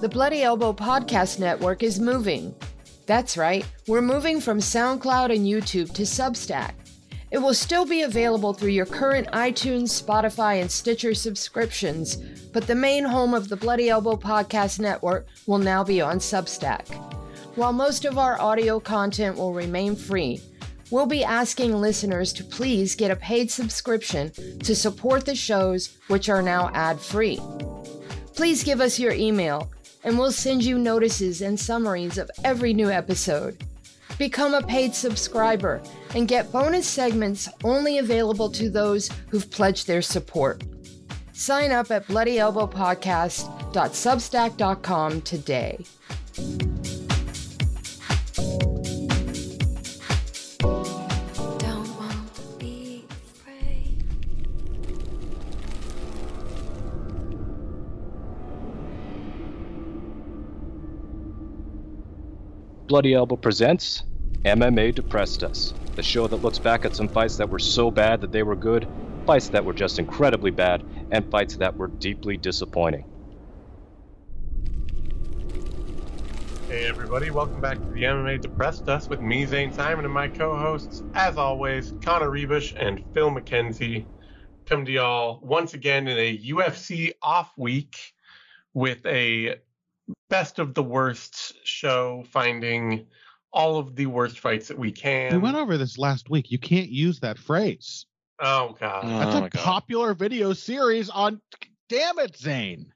The Bloody Elbow Podcast Network is moving. That's right, we're moving from SoundCloud and YouTube to Substack. It will still be available through your current iTunes, Spotify, and Stitcher subscriptions, but the main home of the Bloody Elbow Podcast Network will now be on Substack. While most of our audio content will remain free, we'll be asking listeners to please get a paid subscription to support the shows, which are now ad free. Please give us your email, and we'll send you notices and summaries of every new episode. Become a paid subscriber and get bonus segments only available to those who've pledged their support. Sign up at bloodyelbowpodcast.substack.com today. Bloody Elbow presents MMA Depressed Us, the show that looks back at some fights that were so bad that they were good, fights that were just incredibly bad, and fights that were deeply disappointing. Hey everybody, welcome back to the MMA Depressed Us with me, Zane Simon, and my co-hosts, as always, Connor Ruebusch and Phil McKenzie, come to y'all once again in a UFC off week with a best of the worst show, finding all of the worst fights that we can. We went over this last week. You can't use that phrase. oh god, Oh That's my a God. popular video series on. Damn it, Zane!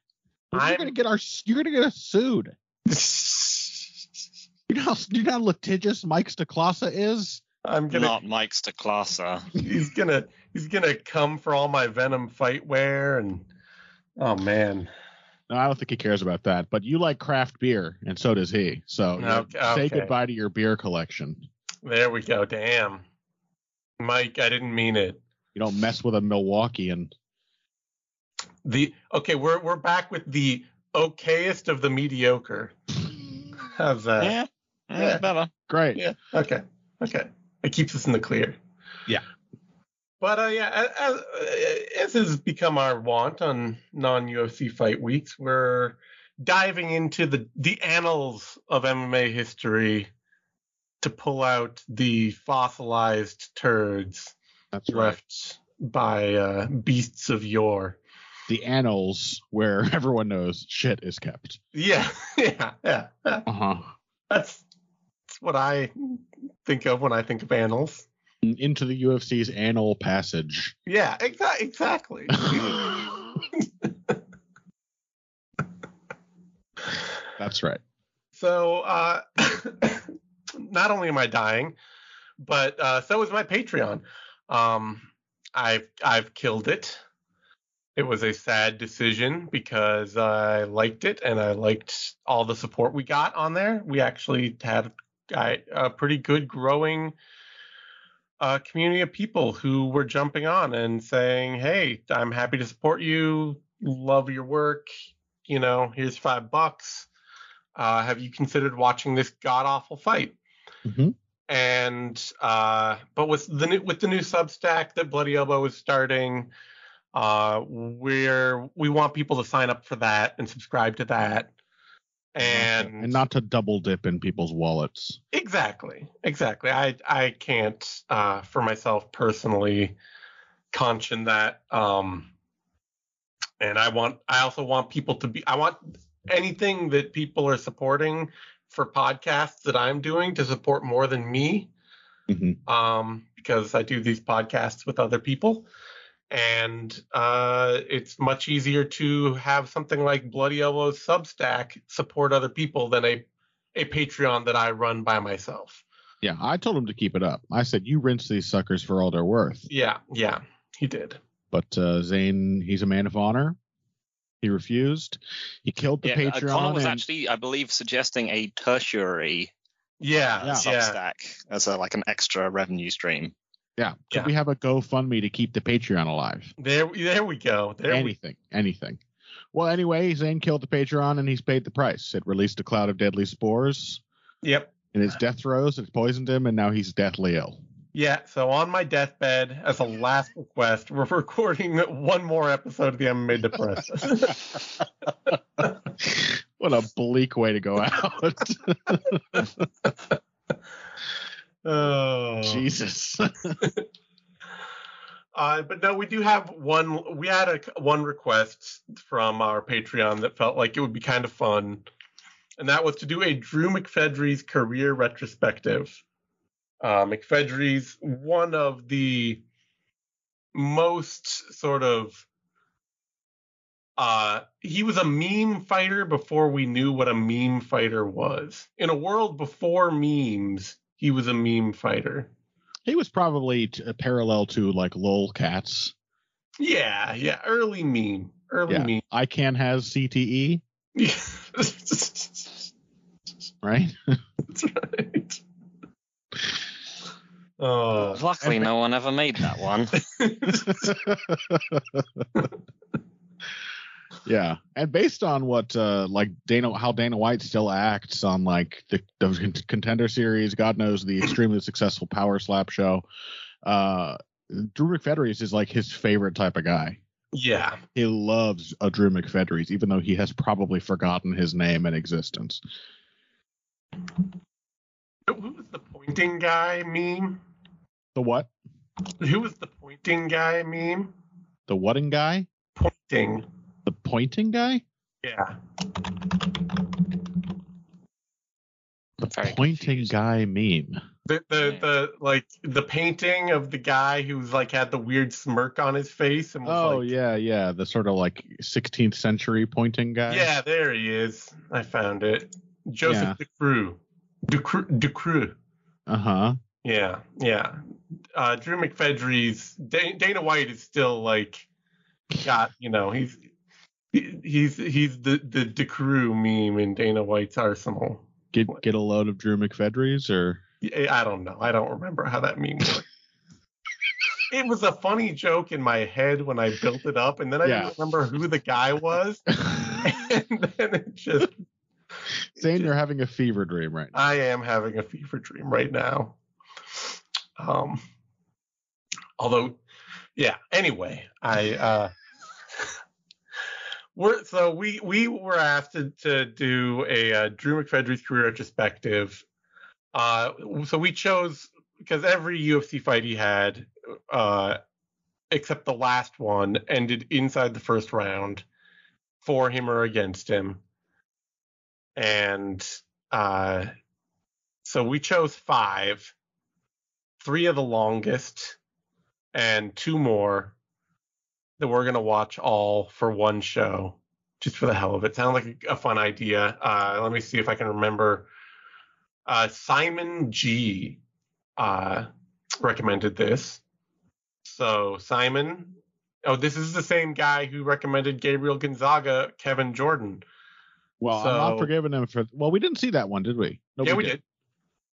You're gonna get our. You're gonna get us sued. You know how you know how litigious Mike Stoklasa is. I'm gonna. Not Mike Stoklasa. He's gonna. He's gonna come for all my Venum fight wear and. Oh man. No, I don't think he cares about that. But you like craft beer, and so does he. So you Okay, say okay. goodbye to your beer collection. There we go. Damn. Mike, I didn't mean it. You don't mess with a Milwaukeean. The okay, we're we're back with the okayest of the mediocre. How's that? yeah, yeah, yeah. better. Great. Yeah. Okay. Okay. It keeps us in the clear. Yeah. But uh, yeah, as, as has become our want on non-UFC fight weeks, we're diving into the the annals of MMA history to pull out the fossilized turds That's right. left by uh, beasts of yore. The annals where everyone knows shit is kept. Yeah, yeah, yeah. yeah. Uh huh. That's, that's what I think of when I think of annals. Into the UFC's annal passage. Yeah, exa- exactly. That's right. so, uh, not only am I dying, but uh, so is my Patreon. Um, I've I've killed it. It was a sad decision because I liked it and I liked all the support we got on there. We actually had a pretty good growing uh, community of people who were jumping on and saying, "Hey, I'm happy to support you. Love your work. You know, here's five bucks. Uh, have you considered watching this god awful fight?" Mhm. And uh, but with the new, with the new Substack that Bloody Elbow is starting, uh, we're we want people to sign up for that and subscribe to that. And, and not to double dip in people's wallets. Exactly. Exactly. I I can't uh for myself personally conscience that. Um and I want I also want people to be I want anything that people are supporting for podcasts that I'm doing to support more than me. Mhm. Um because I do these podcasts with other people. And uh, it's much easier to have something like Bloody Elbows Substack support other people than a a Patreon that I run by myself. Yeah, I told him to keep it up. I said, "You rinse these suckers for all they're worth." Yeah, yeah, he did. But uh, Zane, he's a man of honor. He refused. He killed the Yeah, uh, Connor was and- actually, I believe, suggesting a tertiary Yeah, Yeah. yeah. Substack as a, like an extra revenue stream. Yeah. Could yeah. we have a GoFundMe to keep the Patreon alive? There, there we go. There we anything, anything. Well, anyway, Zane killed the Patreon and he's paid the price. It released a cloud of deadly spores Yep. in his death throes. It poisoned him, and now he's deathly ill. Yeah, so on my deathbed, as a last request, we're recording one more episode of the MMA Depressed. What a bleak way to go out. oh, Jesus. Uh, but no, we do have one. We had a one request from our Patreon that felt like it would be kind of fun, and that was to do a Drew McFedries career retrospective. Uh, McFedries one of the most sort of. Uh, he was a meme fighter before we knew what a meme fighter was. In a world before memes, he was a meme fighter. he was probably t- a parallel to like lolcats. Yeah, yeah, early meme, early Yeah. meme. ICANN has CTE, right. That's right? right. Oh, Luckily, no one ever made that one. yeah. And based on what uh like Dana how Dana White still acts on like the, the contender series, God knows the extremely successful power slap show. Uh Drew McFedries is like his favorite type of guy. yeah. He loves a Drew McFedries, even though he has probably forgotten his name and existence. Who was the pointing guy meme? The what? Who was the pointing guy meme? The whatting guy? Pointing. The pointing guy? Yeah. The Very pointing confused. guy meme. The the the like the painting of the guy who's like had the weird smirk on his face and was Oh like, yeah, yeah, the sort of like 16th century pointing guy. Yeah, there he is. I found it. Joseph Ducreux. Ducreux. Ducreux. Uh huh. Yeah, yeah. Uh, Drew McFedries Dana White is still like got you know he's he- he's he's the the Ducreux meme in Dana White's arsenal. Get get a load of Drew McFedries or I don't know. I don't remember how that meme worked. it was a funny joke in my head when I built it up, and then I Yeah. didn't remember who the guy was, and then it just saying you're having a fever dream right now. I am having a fever dream right now. Um, although, yeah. Anyway, I uh, we're so we we were asked to, to do a uh, Drew McFedries career retrospective. Uh, so we chose because every UFC fight he had, uh, except the last one, ended inside the first round for him or against him, and uh, so we chose five, three of the longest, and two more that we're gonna watch all for one show, just for the hell of it. Sounds like a, fun idea. Uh, let me see if I can remember. Uh, Simon G. Uh, recommended this. So Simon, oh, this is the same guy who recommended Gabriel Gonzaga, Kevin Jordan. Well, I'm not forgiving him for. Well, we didn't see that one, did we? No, yeah, we did.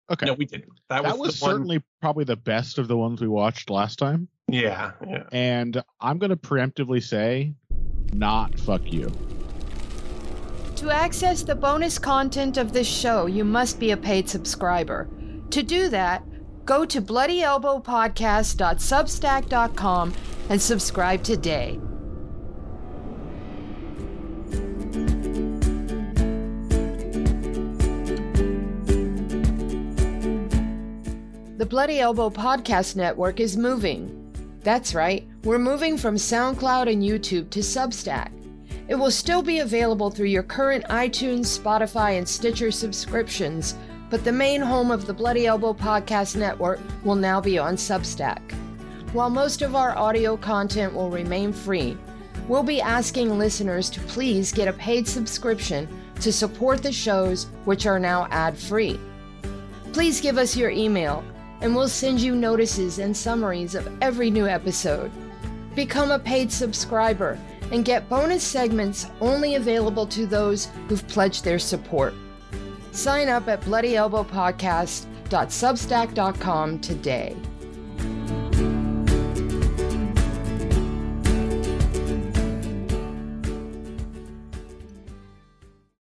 Okay. No, we did. That, that was, was the one- certainly probably the best of the ones we watched last time. Yeah, yeah. And I'm going to preemptively say, not fuck you. To access the bonus content of this show, you must be a paid subscriber. To do that, go to bloodyelbowpodcast.substack.com and subscribe today. The Bloody Elbow Podcast Network is moving. That's right, we're moving from SoundCloud and YouTube to Substack. It will still be available through your current iTunes, Spotify, and Stitcher subscriptions, but the main home of the Bloody Elbow Podcast Network will now be on Substack. While most of our audio content will remain free, we'll be asking listeners to please get a paid subscription to support the shows, which are now ad free. Please give us your email, and we'll send you notices and summaries of every new episode. Become a paid subscriber and get bonus segments only available to those who've pledged their support. Sign up at bloodyelbowpodcast.substack.com today.